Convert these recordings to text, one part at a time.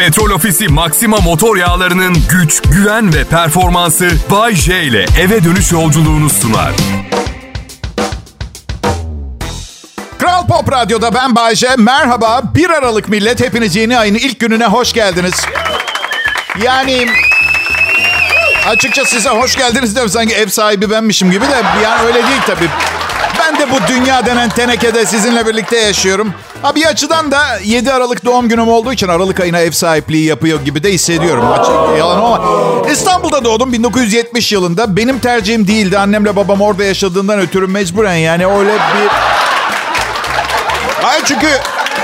Petrol Ofisi Maxima motor yağlarının güç, güven ve performansı Bay J ile eve dönüş yolculuğunu sunar. Kral Pop Radyo'da ben Bayce. Merhaba. 1 Aralık millet. Hepiniz yeni ayın ilk gününe hoş geldiniz. Yani açıkça size hoş geldiniz diyorum sanki ev sahibi benmişim gibi de yani öyle değil tabii. Ben de bu dünya denen tenekede sizinle birlikte yaşıyorum. Ha bir açıdan da 7 Aralık doğum günüm olduğu için Aralık ayına ev sahipliği yapıyor gibi de hissediyorum. Açık, yalan ama İstanbul'da doğdum 1970 yılında. Benim tercihim değildi. Annemle babam orada yaşadığından ötürü mecburen yani öyle bir... Hayır çünkü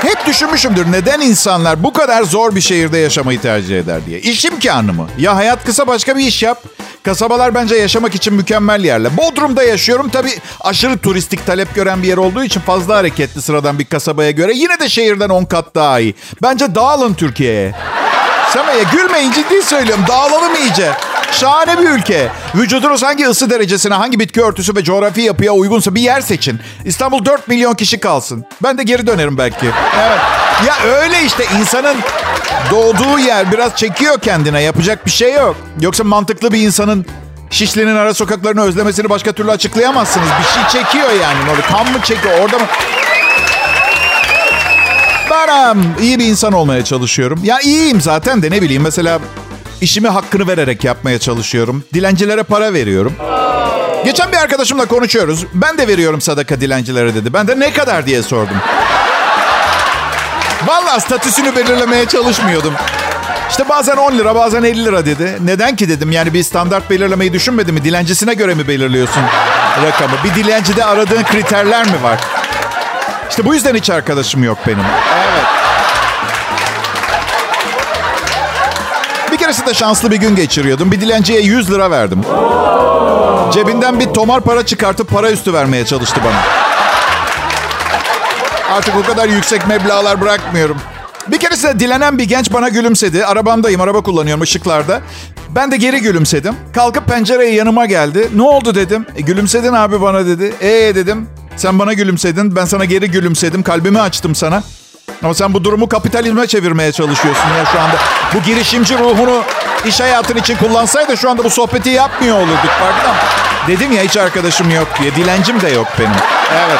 hep düşünmüşümdür neden insanlar bu kadar zor bir şehirde yaşamayı tercih eder diye. İş imkanı mı? Ya hayat kısa başka bir iş yap. Kasabalar bence yaşamak için mükemmel yerler. Bodrum'da yaşıyorum. Tabii aşırı turistik talep gören bir yer olduğu için fazla hareketli sıradan bir kasabaya göre. Yine de şehirden 10 kat daha iyi. Bence dağılın Türkiye'ye. Sema'ya gülmeyin ciddi söylüyorum. Dağılalım iyice. Şahane bir ülke. Vücudunuz hangi ısı derecesine, hangi bitki örtüsü ve coğrafi yapıya uygunsa bir yer seçin. İstanbul 4 milyon kişi kalsın. Ben de geri dönerim belki. Evet. Ya öyle işte insanın doğduğu yer biraz çekiyor kendine. Yapacak bir şey yok. Yoksa mantıklı bir insanın Şişli'nin ara sokaklarını özlemesini başka türlü açıklayamazsınız. Bir şey çekiyor yani. Orada kan mı çekiyor? Orada mı? Ben iyi bir insan olmaya çalışıyorum. Ya iyiyim zaten de ne bileyim mesela işimi hakkını vererek yapmaya çalışıyorum. Dilencilere para veriyorum. Geçen bir arkadaşımla konuşuyoruz. Ben de veriyorum sadaka dilencilere dedi. Ben de ne kadar diye sordum. Vallahi statüsünü belirlemeye çalışmıyordum. İşte bazen 10 lira bazen 50 lira dedi. Neden ki dedim yani bir standart belirlemeyi düşünmedin mi? Dilencisine göre mi belirliyorsun rakamı? Bir dilencide aradığın kriterler mi var? İşte bu yüzden hiç arkadaşım yok benim. Bir keresinde şanslı bir gün geçiriyordum. Bir dilenciye 100 lira verdim. Cebinden bir tomar para çıkartıp para üstü vermeye çalıştı bana. Artık o kadar yüksek meblağlar bırakmıyorum. Bir keresinde dilenen bir genç bana gülümsedi. Arabamdayım, araba kullanıyorum ışıklarda. Ben de geri gülümsedim. Kalkıp pencereye yanıma geldi. Ne oldu dedim. E, gülümsedin abi bana dedi. Ee dedim. Sen bana gülümsedin. Ben sana geri gülümsedim. Kalbimi açtım sana. Ama sen bu durumu kapitalizme çevirmeye çalışıyorsun ya şu anda. Bu girişimci ruhunu iş hayatın için kullansaydı şu anda bu sohbeti yapmıyor olurduk farkında mı? Dedim ya hiç arkadaşım yok diye. Dilencim de yok benim. Evet.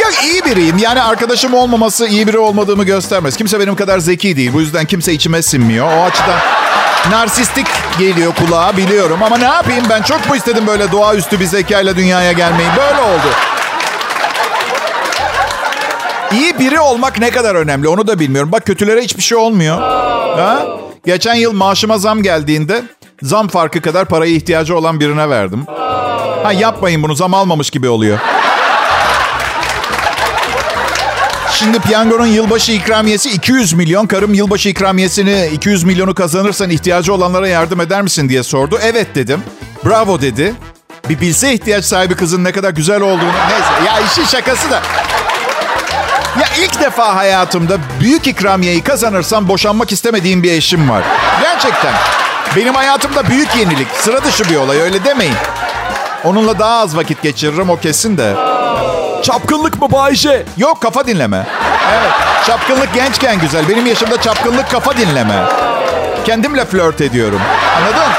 Ya iyi biriyim. Yani arkadaşım olmaması iyi biri olmadığımı göstermez. Kimse benim kadar zeki değil. Bu yüzden kimse içime sinmiyor. O açıdan narsistik geliyor kulağa biliyorum. Ama ne yapayım ben çok mu istedim böyle doğaüstü bir zekayla dünyaya gelmeyi? Böyle oldu. İyi biri olmak ne kadar önemli onu da bilmiyorum. Bak kötülere hiçbir şey olmuyor. Ha? Geçen yıl maaşıma zam geldiğinde zam farkı kadar paraya ihtiyacı olan birine verdim. Ha yapmayın bunu zam almamış gibi oluyor. Şimdi piyangonun yılbaşı ikramiyesi 200 milyon. Karım yılbaşı ikramiyesini 200 milyonu kazanırsan ihtiyacı olanlara yardım eder misin diye sordu. Evet dedim. Bravo dedi. Bir bilse ihtiyaç sahibi kızın ne kadar güzel olduğunu. Neyse ya işin şakası da. Ya ilk defa hayatımda büyük ikramiyeyi kazanırsam boşanmak istemediğim bir eşim var. Gerçekten. Benim hayatımda büyük yenilik. Sıra dışı bir olay öyle demeyin. Onunla daha az vakit geçiririm o kesin de. Çapkınlık mı Bayşe? Yok kafa dinleme. Evet çapkınlık gençken güzel. Benim yaşımda çapkınlık kafa dinleme. Kendimle flört ediyorum. Anladın?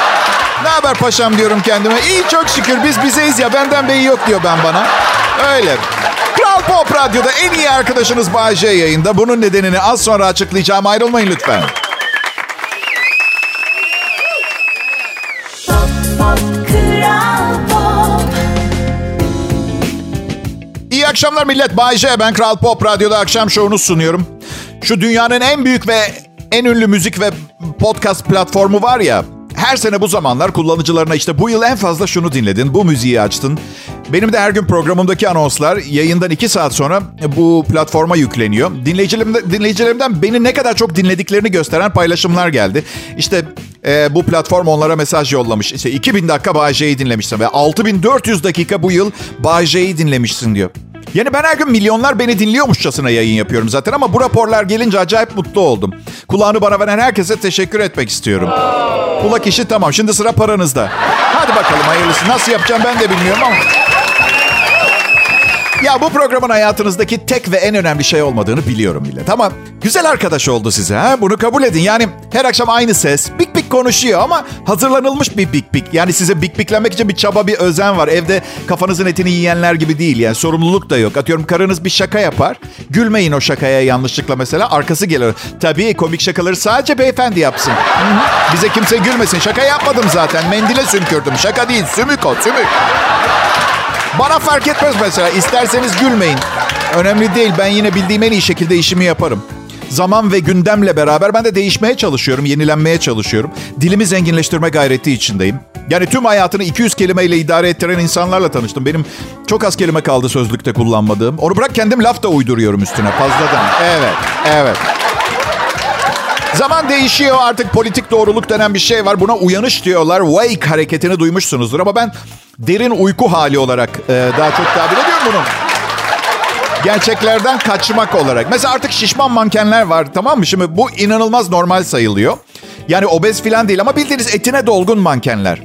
Ne haber paşam diyorum kendime. İyi çok şükür biz bizeyiz ya benden beyi yok diyor ben bana. Öyle. Kral Pop Radyo'da en iyi arkadaşınız Bayce yayında. Bunun nedenini az sonra açıklayacağım. Ayrılmayın lütfen. İyi akşamlar millet. Bay J. Ben Kral Pop Radyo'da akşam şovunu sunuyorum. Şu dünyanın en büyük ve en ünlü müzik ve podcast platformu var ya. Her sene bu zamanlar kullanıcılarına işte bu yıl en fazla şunu dinledin, bu müziği açtın. Benim de her gün programımdaki anonslar yayından iki saat sonra bu platforma yükleniyor. Dinleyicilerimden, dinleyicilerimden beni ne kadar çok dinlediklerini gösteren paylaşımlar geldi. İşte e, bu platform onlara mesaj yollamış. İşte 2000 dakika J'yi dinlemişsin ve 6400 dakika bu yıl J'yi dinlemişsin diyor. Yani ben her gün milyonlar beni dinliyormuşçasına yayın yapıyorum zaten ama bu raporlar gelince acayip mutlu oldum. Kulağını bana veren herkese teşekkür etmek istiyorum. Kulak işi tamam. Şimdi sıra paranızda. Hadi bakalım hayırlısı. Nasıl yapacağım ben de bilmiyorum ama. Ya bu programın hayatınızdaki tek ve en önemli şey olmadığını biliyorum millet. Ama güzel arkadaş oldu size. Ha? Bunu kabul edin. Yani her akşam aynı ses. Bik bik konuşuyor ama hazırlanılmış bir bik bik. Yani size bik biklenmek için bir çaba, bir özen var. Evde kafanızın etini yiyenler gibi değil. Yani sorumluluk da yok. Atıyorum karınız bir şaka yapar. Gülmeyin o şakaya yanlışlıkla mesela. Arkası gelir. Tabii komik şakaları sadece beyefendi yapsın. Bize kimse gülmesin. Şaka yapmadım zaten. Mendile sümkürdüm. Şaka değil. Sümük o. Sümük. Bana fark etmez mesela. İsterseniz gülmeyin. Önemli değil. Ben yine bildiğim en iyi şekilde işimi yaparım. Zaman ve gündemle beraber ben de değişmeye çalışıyorum, yenilenmeye çalışıyorum. Dilimi zenginleştirme gayreti içindeyim. Yani tüm hayatını 200 kelimeyle idare ettiren insanlarla tanıştım. Benim çok az kelime kaldı sözlükte kullanmadığım. Onu bırak kendim laf da uyduruyorum üstüne fazladan. Evet, evet. Zaman değişiyor artık politik doğruluk denen bir şey var. Buna uyanış diyorlar. Wake hareketini duymuşsunuzdur ama ben derin uyku hali olarak e, daha çok tabir ediyorum bunu. Gerçeklerden kaçmak olarak. Mesela artık şişman mankenler var tamam mı? Şimdi bu inanılmaz normal sayılıyor. Yani obez falan değil ama bildiğiniz etine dolgun mankenler.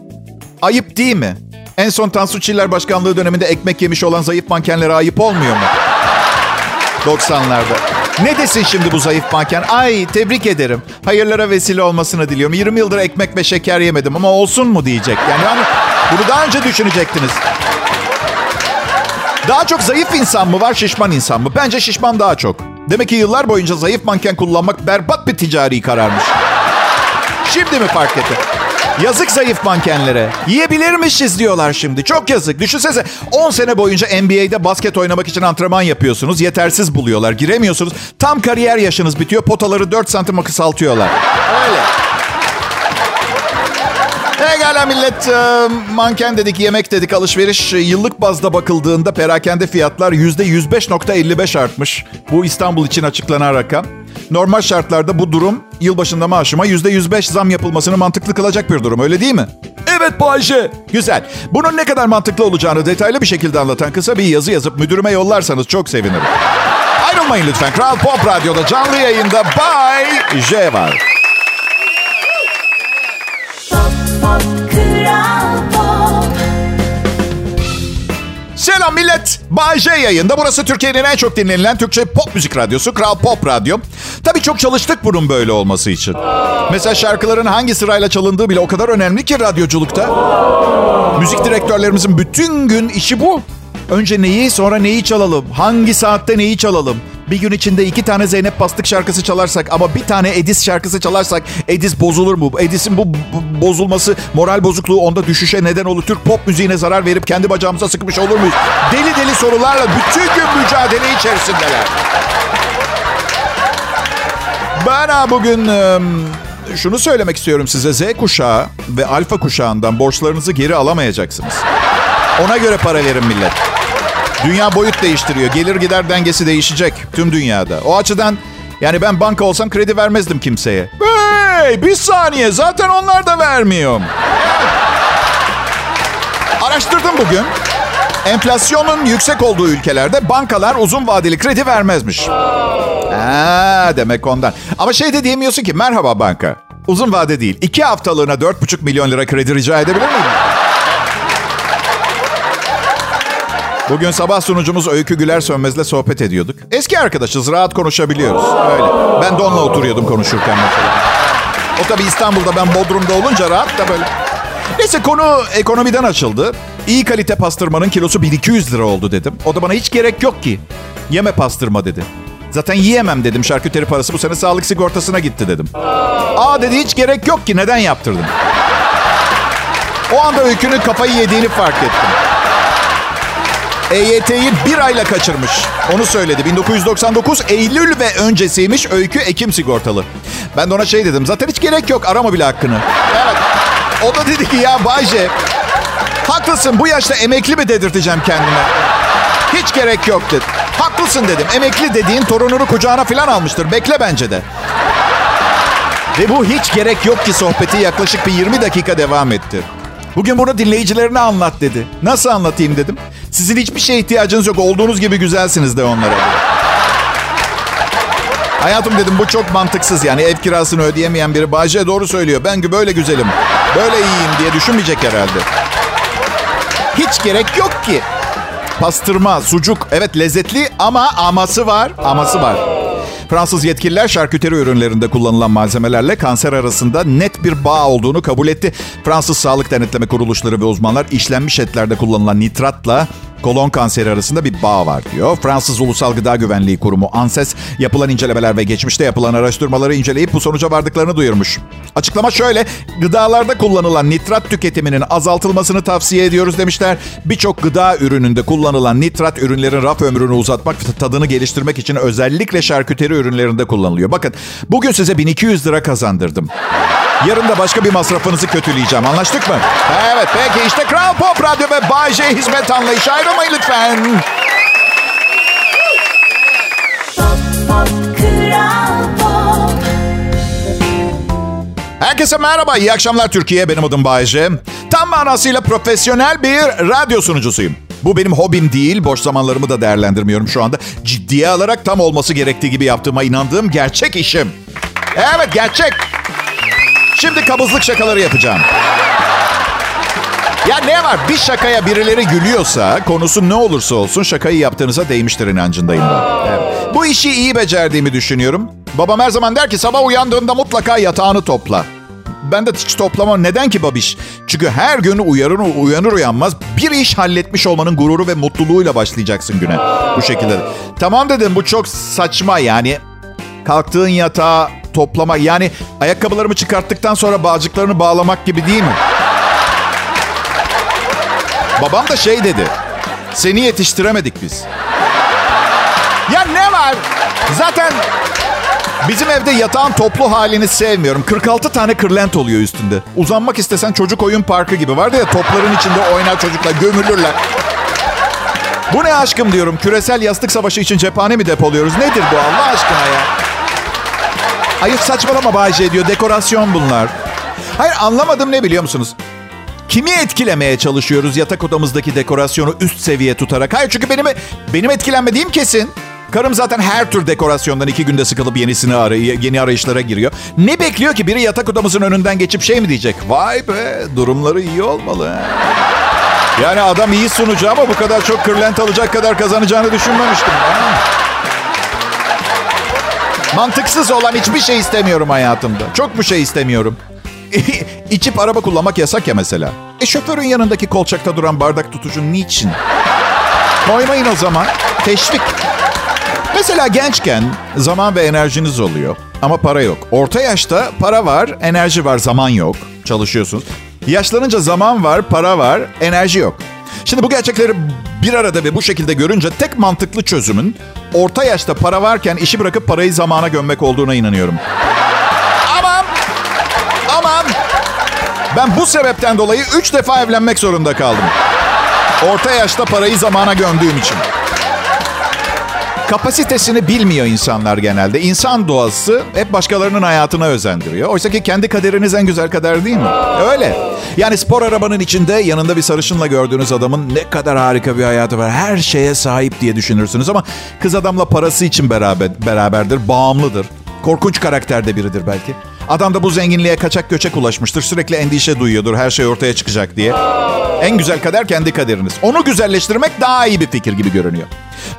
Ayıp değil mi? En son Tansu Çiller Başkanlığı döneminde ekmek yemiş olan zayıf mankenlere ayıp olmuyor mu? 90'larda. Ne desin şimdi bu zayıf manken? Ay tebrik ederim. Hayırlara vesile olmasını diliyorum. 20 yıldır ekmek ve şeker yemedim ama olsun mu diyecek. Yani hani bunu daha önce düşünecektiniz. Daha çok zayıf insan mı var, şişman insan mı? Bence şişman daha çok. Demek ki yıllar boyunca zayıf manken kullanmak berbat bir ticari kararmış. Şimdi mi fark etti? Yazık zayıf mankenlere. Yiyebilirmişiz diyorlar şimdi. Çok yazık. Düşünsene 10 sene boyunca NBA'de basket oynamak için antrenman yapıyorsunuz. Yetersiz buluyorlar. Giremiyorsunuz. Tam kariyer yaşınız bitiyor. Potaları 4 santim kısaltıyorlar. Öyle. Pekala millet. e, Manken dedik, yemek dedik, alışveriş. Yıllık bazda bakıldığında perakende fiyatlar %105.55 artmış. Bu İstanbul için açıklanan rakam. Normal şartlarda bu durum yılbaşında maaşıma %105 zam yapılmasını mantıklı kılacak bir durum öyle değil mi? Evet Bayşe. Güzel. Bunun ne kadar mantıklı olacağını detaylı bir şekilde anlatan kısa bir yazı yazıp müdürüme yollarsanız çok sevinirim. Ayrılmayın lütfen. Kral Pop Radyo'da canlı yayında Bay J var. Selam millet. Bay J yayında. Burası Türkiye'nin en çok dinlenilen Türkçe pop müzik radyosu. Kral Pop Radyo. Tabii çok çalıştık bunun böyle olması için. Mesela şarkıların hangi sırayla çalındığı bile o kadar önemli ki radyoculukta. Müzik direktörlerimizin bütün gün işi bu. Önce neyi sonra neyi çalalım? Hangi saatte neyi çalalım? Bir gün içinde iki tane Zeynep Bastık şarkısı çalarsak ama bir tane Edis şarkısı çalarsak Edis bozulur mu? Edis'in bu bozulması moral bozukluğu onda düşüşe neden olur. Türk pop müziğine zarar verip kendi bacağımıza sıkmış olur muyuz? Deli deli sorularla bütün gün mücadele içerisindeler. Ben bugün şunu söylemek istiyorum size. Z kuşağı ve alfa kuşağından borçlarınızı geri alamayacaksınız. Ona göre para verin millet. Dünya boyut değiştiriyor. Gelir gider dengesi değişecek tüm dünyada. O açıdan yani ben banka olsam kredi vermezdim kimseye. Hey bir saniye zaten onlar da vermiyor. Araştırdım bugün. Enflasyonun yüksek olduğu ülkelerde bankalar uzun vadeli kredi vermezmiş. Ha, demek ondan. Ama şey de diyemiyorsun ki merhaba banka. Uzun vade değil. İki haftalığına 4,5 milyon lira kredi rica edebilir miyim? Bugün sabah sunucumuz Öykü Güler Sönmez'le sohbet ediyorduk. Eski arkadaşız, rahat konuşabiliyoruz. Öyle. Ben de onunla oturuyordum konuşurken mesela. O tabii İstanbul'da, ben Bodrum'da olunca rahat da böyle. Neyse konu ekonomiden açıldı. İyi kalite pastırmanın kilosu 1200 lira oldu dedim. O da bana hiç gerek yok ki. Yeme pastırma dedi. Zaten yiyemem dedim. Şarküteri parası bu sene sağlık sigortasına gitti dedim. Aa dedi hiç gerek yok ki. Neden yaptırdın? O anda öykünün kafayı yediğini fark ettim. EYT'yi bir ayla kaçırmış. Onu söyledi. 1999 Eylül ve öncesiymiş öykü Ekim sigortalı. Ben de ona şey dedim. Zaten hiç gerek yok. Arama bile hakkını. Evet. O da dedi ki ya Bayce haklısın bu yaşta emekli mi dedirteceğim kendime? Hiç gerek yok dedi. Haklısın dedim. Emekli dediğin torununu kucağına falan almıştır. Bekle bence de. Ve bu hiç gerek yok ki sohbeti yaklaşık bir 20 dakika devam etti. Bugün bunu dinleyicilerine anlat dedi. Nasıl anlatayım dedim. Sizin hiçbir şeye ihtiyacınız yok. Olduğunuz gibi güzelsiniz de onlara. Hayatım dedim bu çok mantıksız yani ev kirasını ödeyemeyen biri Bahçe doğru söylüyor. Ben böyle güzelim, böyle iyiyim diye düşünmeyecek herhalde. Hiç gerek yok ki. pastırma, sucuk. Evet lezzetli ama aması var. Aması var. Fransız yetkililer şarküteri ürünlerinde kullanılan malzemelerle kanser arasında net bir bağ olduğunu kabul etti. Fransız Sağlık Denetleme Kuruluşları ve uzmanlar işlenmiş etlerde kullanılan nitratla kolon kanseri arasında bir bağ var diyor. Fransız Ulusal Gıda Güvenliği Kurumu ANSES yapılan incelemeler ve geçmişte yapılan araştırmaları inceleyip bu sonuca vardıklarını duyurmuş. Açıklama şöyle, gıdalarda kullanılan nitrat tüketiminin azaltılmasını tavsiye ediyoruz demişler. Birçok gıda ürününde kullanılan nitrat ürünlerin raf ömrünü uzatmak tadını geliştirmek için özellikle şarküteri ürünlerinde kullanılıyor. Bakın bugün size 1200 lira kazandırdım. Yarın da başka bir masrafınızı kötüleyeceğim. Anlaştık mı? Evet peki işte Kral Pop Radyo ve Bay J hizmet anlayışı. Ayrılmayın lütfen. Herkese merhaba, iyi akşamlar Türkiye. Benim adım Bayece. Tam manasıyla profesyonel bir radyo sunucusuyum. Bu benim hobim değil, boş zamanlarımı da değerlendirmiyorum şu anda. Ciddiye alarak tam olması gerektiği gibi yaptığıma inandığım gerçek işim. Evet, gerçek. Şimdi kabızlık şakaları yapacağım. Ya ne var? Bir şakaya birileri gülüyorsa, konusu ne olursa olsun şakayı yaptığınıza değmiştir inancındayım ben. Evet. Bu işi iyi becerdiğimi düşünüyorum. Babam her zaman der ki sabah uyandığında mutlaka yatağını topla. Ben de hiç toplamam. Neden ki babiş? Çünkü her gün uyarır, uyanır uyanmaz bir iş halletmiş olmanın gururu ve mutluluğuyla başlayacaksın güne. Bu şekilde. Tamam dedim bu çok saçma yani. Kalktığın yatağı toplama yani ayakkabılarımı çıkarttıktan sonra bağcıklarını bağlamak gibi değil mi? Babam da şey dedi. Seni yetiştiremedik biz. Ya ne var? Zaten bizim evde yatağın toplu halini sevmiyorum. 46 tane kırlent oluyor üstünde. Uzanmak istesen çocuk oyun parkı gibi. Vardı ya topların içinde oynar çocuklar gömülürler. Bu ne aşkım diyorum. Küresel yastık savaşı için cephane mi depoluyoruz? Nedir bu Allah aşkına ya? Hayır saçmalama Bayce diyor. Dekorasyon bunlar. Hayır anlamadım ne biliyor musunuz? Kimi etkilemeye çalışıyoruz yatak odamızdaki dekorasyonu üst seviye tutarak? Hayır çünkü benim benim etkilenmediğim kesin. Karım zaten her tür dekorasyondan iki günde sıkılıp yenisini arayı, yeni arayışlara giriyor. Ne bekliyor ki biri yatak odamızın önünden geçip şey mi diyecek? Vay be durumları iyi olmalı. Yani adam iyi sunucu ama bu kadar çok kırlent alacak kadar kazanacağını düşünmemiştim. Ha? Mantıksız olan hiçbir şey istemiyorum hayatımda. Çok bu şey istemiyorum. İçip araba kullanmak yasak ya mesela. E şoförün yanındaki kolçakta duran bardak tutucu niçin? Koymayın o zaman. Teşvik. Mesela gençken zaman ve enerjiniz oluyor ama para yok. Orta yaşta para var, enerji var, zaman yok. Çalışıyorsunuz. Yaşlanınca zaman var, para var, enerji yok. Şimdi bu gerçekleri bir arada ve bu şekilde görünce tek mantıklı çözümün orta yaşta para varken işi bırakıp parayı zamana gömmek olduğuna inanıyorum. Ben bu sebepten dolayı üç defa evlenmek zorunda kaldım. Orta yaşta parayı zamana gömdüğüm için. Kapasitesini bilmiyor insanlar genelde. İnsan doğası hep başkalarının hayatına özendiriyor. Oysa ki kendi kaderiniz en güzel kader değil mi? Öyle. Yani spor arabanın içinde yanında bir sarışınla gördüğünüz adamın ne kadar harika bir hayatı var. Her şeye sahip diye düşünürsünüz ama kız adamla parası için beraber beraberdir, bağımlıdır. Korkunç karakterde biridir belki. Adam da bu zenginliğe kaçak göçek ulaşmıştır. Sürekli endişe duyuyordur her şey ortaya çıkacak diye. En güzel kader kendi kaderiniz. Onu güzelleştirmek daha iyi bir fikir gibi görünüyor.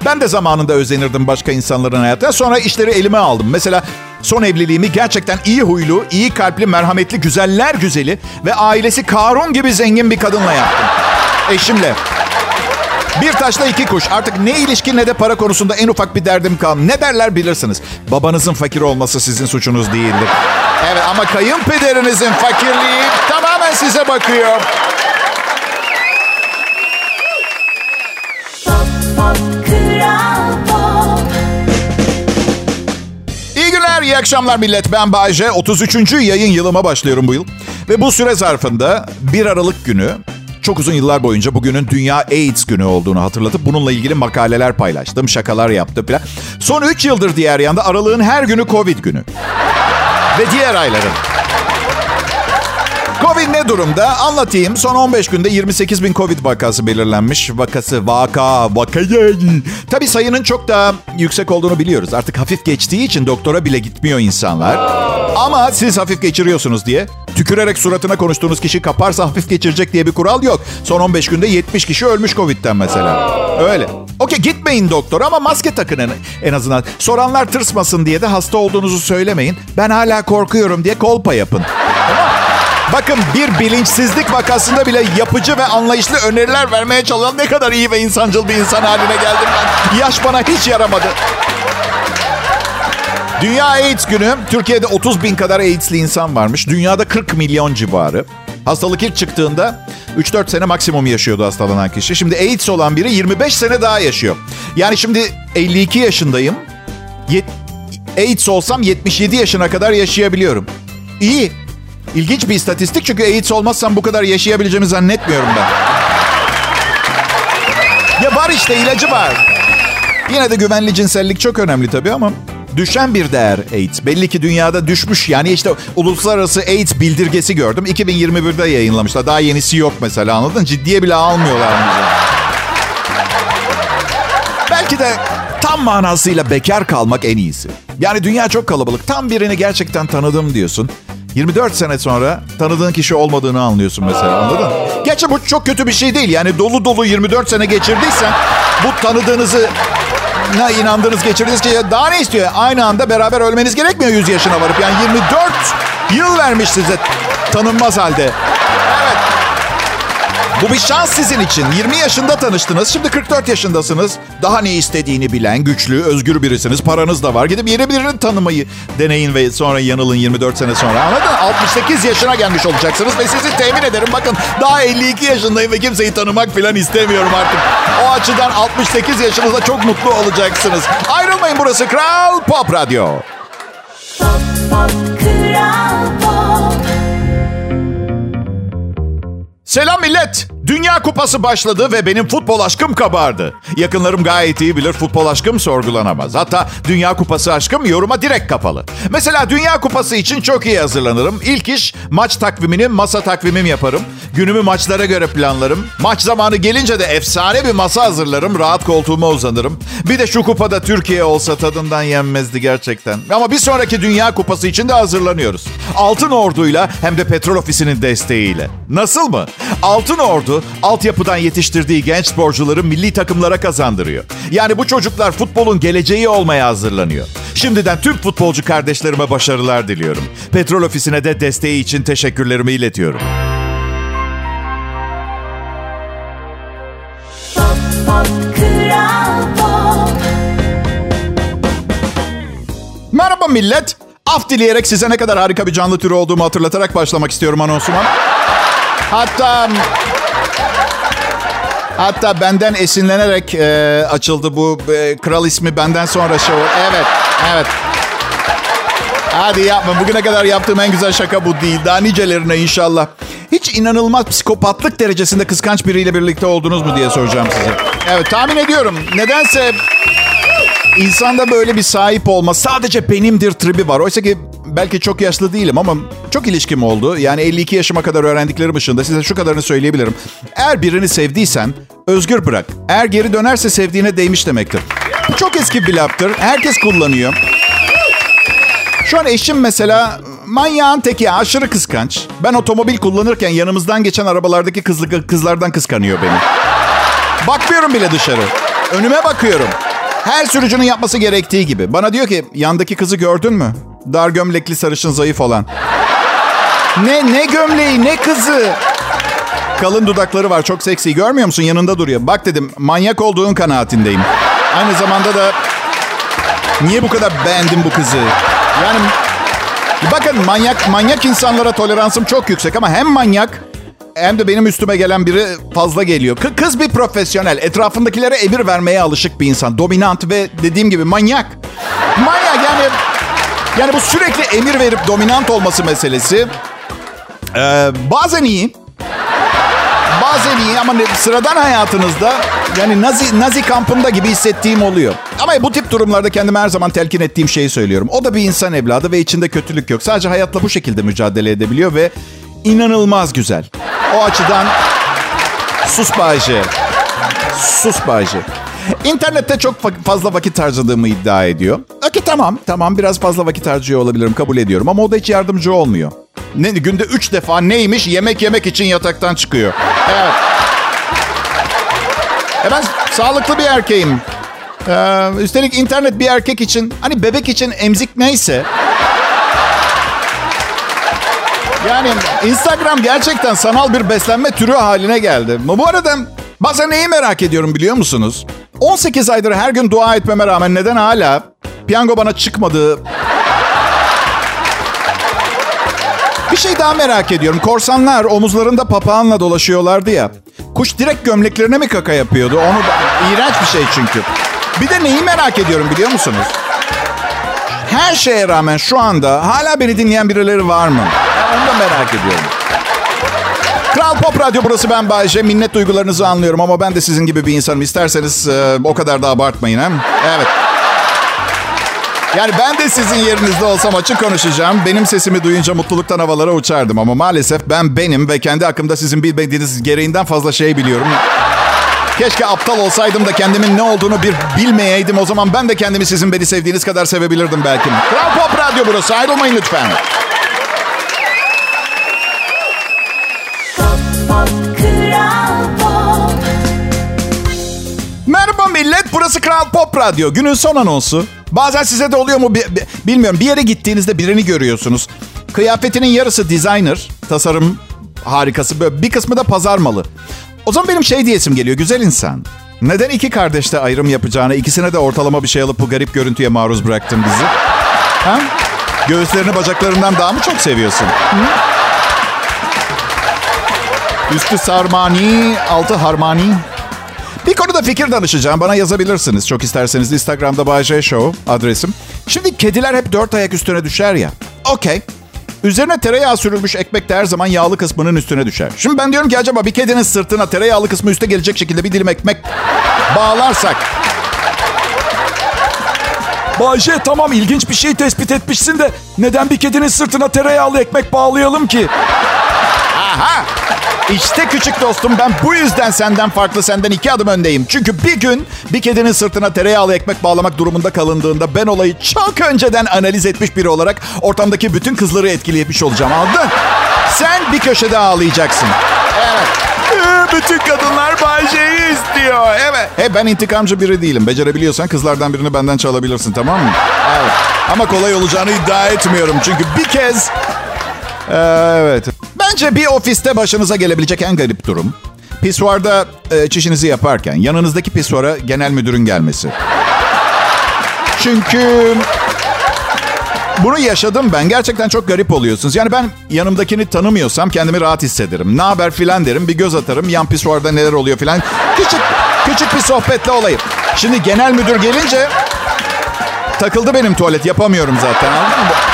Ben de zamanında özenirdim başka insanların hayatına. Sonra işleri elime aldım. Mesela son evliliğimi gerçekten iyi huylu, iyi kalpli, merhametli, güzeller güzeli ve ailesi Karun gibi zengin bir kadınla yaptım. Eşimle. Bir taşla iki kuş. Artık ne ilişki ne de para konusunda en ufak bir derdim kalmadı. Ne derler bilirsiniz. Babanızın fakir olması sizin suçunuz değildir. Evet ama kayınpederinizin fakirliği tamamen size bakıyor. İyi günler, iyi akşamlar millet. Ben Bayce. 33. yayın yılıma başlıyorum bu yıl. Ve bu süre zarfında 1 Aralık günü çok uzun yıllar boyunca bugünün Dünya AIDS günü olduğunu hatırlatıp bununla ilgili makaleler paylaştım, şakalar yaptım falan. Son 3 yıldır diğer yanda aralığın her günü Covid günü. Ve diğer ayların. Covid ne durumda? Anlatayım. Son 15 günde 28 bin Covid vakası belirlenmiş. Vakası, vaka, vakayı. Tabii sayının çok daha yüksek olduğunu biliyoruz. Artık hafif geçtiği için doktora bile gitmiyor insanlar. Ama siz hafif geçiriyorsunuz diye tükürerek suratına konuştuğunuz kişi kaparsa hafif geçirecek diye bir kural yok. Son 15 günde 70 kişi ölmüş Covid'den mesela. Öyle. Okey gitmeyin doktor ama maske takın en, en azından. Soranlar tırsmasın diye de hasta olduğunuzu söylemeyin. Ben hala korkuyorum diye kolpa yapın. Bakın bir bilinçsizlik vakasında bile yapıcı ve anlayışlı öneriler vermeye çalışan ne kadar iyi ve insancıl bir insan haline geldim ben. Yaş bana hiç yaramadı. Dünya AIDS günü. Türkiye'de 30 bin kadar AIDS'li insan varmış. Dünyada 40 milyon civarı. Hastalık ilk çıktığında 3-4 sene maksimum yaşıyordu hastalanan kişi. Şimdi AIDS olan biri 25 sene daha yaşıyor. Yani şimdi 52 yaşındayım. Yet AIDS olsam 77 yaşına kadar yaşayabiliyorum. İyi. İlginç bir istatistik çünkü AIDS olmazsam bu kadar yaşayabileceğimi zannetmiyorum ben. Ya var işte ilacı var. Yine de güvenli cinsellik çok önemli tabii ama düşen bir değer AIDS. Belli ki dünyada düşmüş. Yani işte uluslararası AIDS bildirgesi gördüm. 2021'de yayınlamışlar. Daha yenisi yok mesela anladın? Ciddiye bile almıyorlar. Belki de tam manasıyla bekar kalmak en iyisi. Yani dünya çok kalabalık. Tam birini gerçekten tanıdım diyorsun. 24 sene sonra tanıdığın kişi olmadığını anlıyorsun mesela anladın? Gerçi bu çok kötü bir şey değil. Yani dolu dolu 24 sene geçirdiysen bu tanıdığınızı ne inandığınız geçirdiğiniz kişi daha ne istiyor? Aynı anda beraber ölmeniz gerekmiyor 100 yaşına varıp. Yani 24 yıl vermiş size tanınmaz halde. Bu bir şans sizin için. 20 yaşında tanıştınız. Şimdi 44 yaşındasınız. Daha ne istediğini bilen, güçlü, özgür birisiniz. Paranız da var. Gidip yeni birini tanımayı deneyin ve sonra yanılın 24 sene sonra. Anladın mı? 68 yaşına gelmiş olacaksınız ve sizi temin ederim. Bakın daha 52 yaşındayım ve kimseyi tanımak falan istemiyorum artık. O açıdan 68 yaşınızda çok mutlu olacaksınız. Ayrılmayın burası Kral Pop Radyo. Pop, pop, Kral Selam millet. Dünya Kupası başladı ve benim futbol aşkım kabardı. Yakınlarım gayet iyi bilir futbol aşkım sorgulanamaz. Hatta Dünya Kupası aşkım yoruma direkt kapalı. Mesela Dünya Kupası için çok iyi hazırlanırım. İlk iş maç takvimini masa takvimim yaparım. Günümü maçlara göre planlarım. Maç zamanı gelince de efsane bir masa hazırlarım. Rahat koltuğuma uzanırım. Bir de şu kupada Türkiye olsa tadından yenmezdi gerçekten. Ama bir sonraki Dünya Kupası için de hazırlanıyoruz. Altın Ordu'yla hem de Petrol Ofisi'nin desteğiyle. Nasıl mı? Altın Ordu altyapıdan yetiştirdiği genç sporcuları milli takımlara kazandırıyor. Yani bu çocuklar futbolun geleceği olmaya hazırlanıyor. Şimdiden tüm futbolcu kardeşlerime başarılar diliyorum. Petrol Ofisi'ne de desteği için teşekkürlerimi iletiyorum. Merhaba millet. Af dileyerek size ne kadar harika bir canlı türü olduğumu hatırlatarak başlamak istiyorum anonsuma. Hatta... Hatta benden esinlenerek e, açıldı bu e, kral ismi benden sonra show. Evet, evet. Hadi yapma. Bugüne kadar yaptığım en güzel şaka bu değil. Daha nicelerine inşallah. Hiç inanılmaz psikopatlık derecesinde kıskanç biriyle birlikte oldunuz mu diye soracağım size. Evet tahmin ediyorum. Nedense insanda böyle bir sahip olma sadece benimdir tribi var. Oysa ki belki çok yaşlı değilim ama çok ilişkim oldu. Yani 52 yaşıma kadar öğrendiklerim ışığında size şu kadarını söyleyebilirim. Eğer birini sevdiysen özgür bırak. Eğer geri dönerse sevdiğine değmiş demektir. Bu çok eski bir laftır. Herkes kullanıyor. Şu an eşim mesela manyağın teki aşırı kıskanç. Ben otomobil kullanırken yanımızdan geçen arabalardaki kızlı, kızlardan kıskanıyor beni. Bakmıyorum bile dışarı. Önüme bakıyorum. Her sürücünün yapması gerektiği gibi. Bana diyor ki yandaki kızı gördün mü? Dar gömlekli sarışın zayıf olan. Ne ne gömleği ne kızı. Kalın dudakları var çok seksi. Görmüyor musun yanında duruyor. Bak dedim manyak olduğun kanaatindeyim. Aynı zamanda da niye bu kadar beğendim bu kızı? Yani bakın manyak manyak insanlara toleransım çok yüksek ama hem manyak hem de benim üstüme gelen biri fazla geliyor. Kı- Kız bir profesyonel. Etrafındakilere emir vermeye alışık bir insan. Dominant ve dediğim gibi manyak. Manyak yani... Yani bu sürekli emir verip dominant olması meselesi... Ee, bazen iyi. Bazen iyi ama sıradan hayatınızda yani Nazi Nazi kampında gibi hissettiğim oluyor. Ama bu tip durumlarda kendime her zaman telkin ettiğim şeyi söylüyorum. O da bir insan evladı ve içinde kötülük yok. Sadece hayatla bu şekilde mücadele edebiliyor ve inanılmaz güzel. O açıdan sus Bayce. Sus Bayce. İnternette çok fa- fazla vakit harcadığımı iddia ediyor. Okey tamam, tamam biraz fazla vakit harcıyor olabilirim kabul ediyorum ama o da hiç yardımcı olmuyor. Ne, günde üç defa neymiş yemek yemek için yataktan çıkıyor. Evet. E ben sağlıklı bir erkeğim. Ee, üstelik internet bir erkek için, hani bebek için emzik neyse... Yani Instagram gerçekten sanal bir beslenme türü haline geldi. Bu arada bazen neyi merak ediyorum biliyor musunuz? 18 aydır her gün dua etmeme rağmen neden hala piyango bana çıkmadığı... Bir şey daha merak ediyorum. Korsanlar omuzlarında papağanla dolaşıyorlardı ya. Kuş direkt gömleklerine mi kaka yapıyordu? Onu da... iğrenç bir şey çünkü. Bir de neyi merak ediyorum biliyor musunuz? Her şeye rağmen şu anda hala beni dinleyen birileri var mı? Onu da merak ediyorum. Kral Pop Radyo burası ben Bayece. Minnet duygularınızı anlıyorum ama ben de sizin gibi bir insanım. İsterseniz e, o kadar da abartmayın. He? Evet. Yani ben de sizin yerinizde olsam açık konuşacağım. Benim sesimi duyunca mutluluktan havalara uçardım. Ama maalesef ben benim ve kendi hakkımda sizin bilmediğiniz gereğinden fazla şey biliyorum. Keşke aptal olsaydım da kendimin ne olduğunu bir bilmeyeydim. O zaman ben de kendimi sizin beni sevdiğiniz kadar sevebilirdim belki. Kral Pop Radyo burası. Ayrılmayın lütfen. Millet, burası Kral Pop Radyo. Günün son anonsu. Bazen size de oluyor mu bi- bi- bilmiyorum. Bir yere gittiğinizde birini görüyorsunuz. Kıyafetinin yarısı designer, tasarım harikası. Böyle bir kısmı da pazar malı. O zaman benim şey diyesim geliyor, güzel insan. Neden iki kardeşte ayrım yapacağını, ikisine de ortalama bir şey alıp bu garip görüntüye maruz bıraktın bizi? Ha? Göğüslerini bacaklarından daha mı çok seviyorsun? Hı? Üstü sarmani, altı harmani. Bir konuda fikir danışacağım. Bana yazabilirsiniz. Çok isterseniz Instagram'da Bay J Show adresim. Şimdi kediler hep dört ayak üstüne düşer ya. Okey. Üzerine tereyağı sürülmüş ekmek de her zaman yağlı kısmının üstüne düşer. Şimdi ben diyorum ki acaba bir kedinin sırtına tereyağlı kısmı üste gelecek şekilde bir dilim ekmek bağlarsak. Bayşe tamam ilginç bir şey tespit etmişsin de neden bir kedinin sırtına tereyağlı ekmek bağlayalım ki? Aha! İşte küçük dostum ben bu yüzden senden farklı senden iki adım öndeyim. Çünkü bir gün bir kedinin sırtına tereyağlı ekmek bağlamak durumunda kalındığında ben olayı çok önceden analiz etmiş biri olarak ortamdaki bütün kızları etkilemiş olacağım anladın? Sen bir köşede ağlayacaksın. Evet. Ee, Bütün kadınlar Bayce'yi istiyor. Evet. He, ben intikamcı biri değilim. Becerebiliyorsan kızlardan birini benden çalabilirsin tamam mı? Evet. Ama kolay olacağını iddia etmiyorum. Çünkü bir kez Evet. Bence bir ofiste başınıza gelebilecek en garip durum. Pisuarda e, çişinizi yaparken yanınızdaki pisuara genel müdürün gelmesi. Çünkü bunu yaşadım ben. Gerçekten çok garip oluyorsunuz. Yani ben yanımdakini tanımıyorsam kendimi rahat hissederim. Ne haber filan derim. Bir göz atarım. Yan pisuarda neler oluyor filan. Küçük küçük bir sohbetle olayım. Şimdi genel müdür gelince takıldı benim tuvalet. Yapamıyorum zaten. Anladın mı?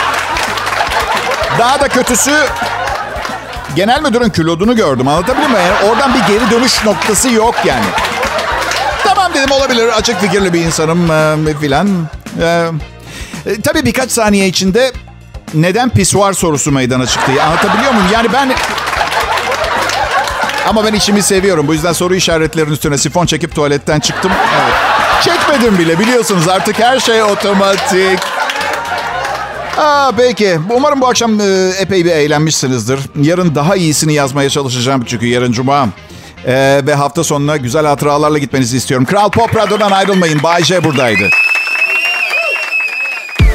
Daha da kötüsü genel müdürün külodunu gördüm. Anlatabiliyor muyum? Yani oradan bir geri dönüş noktası yok yani. Tamam dedim olabilir. Açık fikirli bir insanım e, filan. E, e, tabii birkaç saniye içinde neden pisuar sorusu meydana çıktı. Anlatabiliyor muyum? Yani ben... Ama ben işimi seviyorum. Bu yüzden soru işaretlerinin üstüne sifon çekip tuvaletten çıktım. Evet. Çekmedim bile biliyorsunuz artık her şey otomatik. Aa, peki. Umarım bu akşam e, epey bir eğlenmişsinizdir. Yarın daha iyisini yazmaya çalışacağım çünkü yarın cuma. Ee, ve hafta sonuna güzel hatıralarla gitmenizi istiyorum. Kral Pop Radyo'dan ayrılmayın. Bay J buradaydı.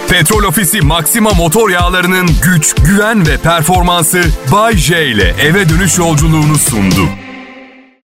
Petrol Ofisi Maxima motor yağlarının güç, güven ve performansı Bay J ile eve dönüş yolculuğunu sundu.